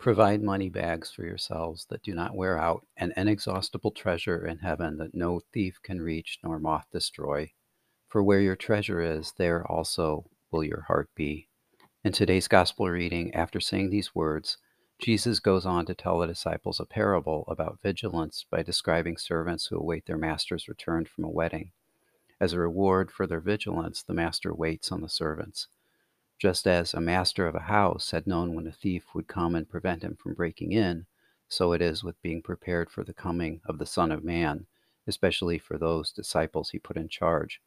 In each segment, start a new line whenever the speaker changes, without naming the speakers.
Provide money bags for yourselves that do not wear out, an inexhaustible treasure in heaven that no thief can reach nor moth destroy. For where your treasure is, there also will your heart be. In today's gospel reading, after saying these words, Jesus goes on to tell the disciples a parable about vigilance by describing servants who await their master's return from a wedding. As a reward for their vigilance, the master waits on the servants. Just as a master of a house had known when a thief would come and prevent him from breaking in, so it is with being prepared for the coming of the Son of Man, especially for those disciples he put in charge.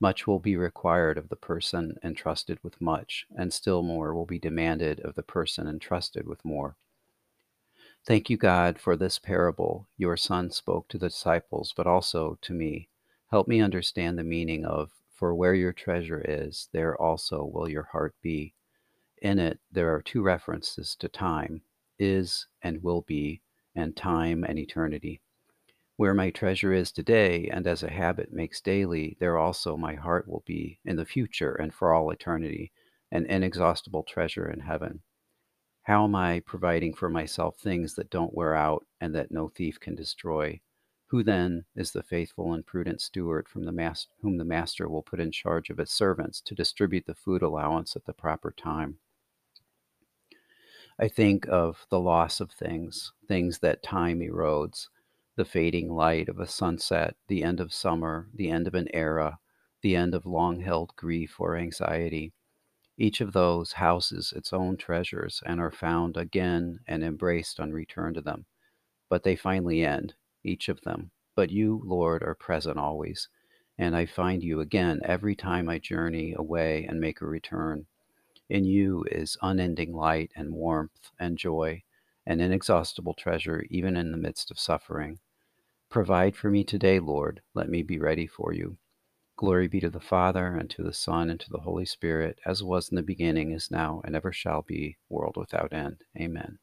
Much will be required of the person entrusted with much, and still more will be demanded of the person entrusted with more. Thank you, God, for this parable your Son spoke to the disciples, but also to me. Help me understand the meaning of for where your treasure is, there also will your heart be. In it, there are two references to time is and will be, and time and eternity. Where my treasure is today, and as a habit makes daily, there also my heart will be in the future and for all eternity, an inexhaustible treasure in heaven. How am I providing for myself things that don't wear out and that no thief can destroy? Who then is the faithful and prudent steward from the master, whom the master will put in charge of his servants to distribute the food allowance at the proper time? I think of the loss of things, things that time erodes, the fading light of a sunset, the end of summer, the end of an era, the end of long held grief or anxiety. Each of those houses its own treasures and are found again and embraced on return to them. But they finally end, each of them. But you, Lord, are present always, and I find you again every time I journey away and make a return. In you is unending light and warmth and joy, an inexhaustible treasure even in the midst of suffering. Provide for me today, Lord. Let me be ready for you. Glory be to the Father, and to the Son, and to the Holy Spirit, as was in the beginning, is now, and ever shall be, world without end. Amen.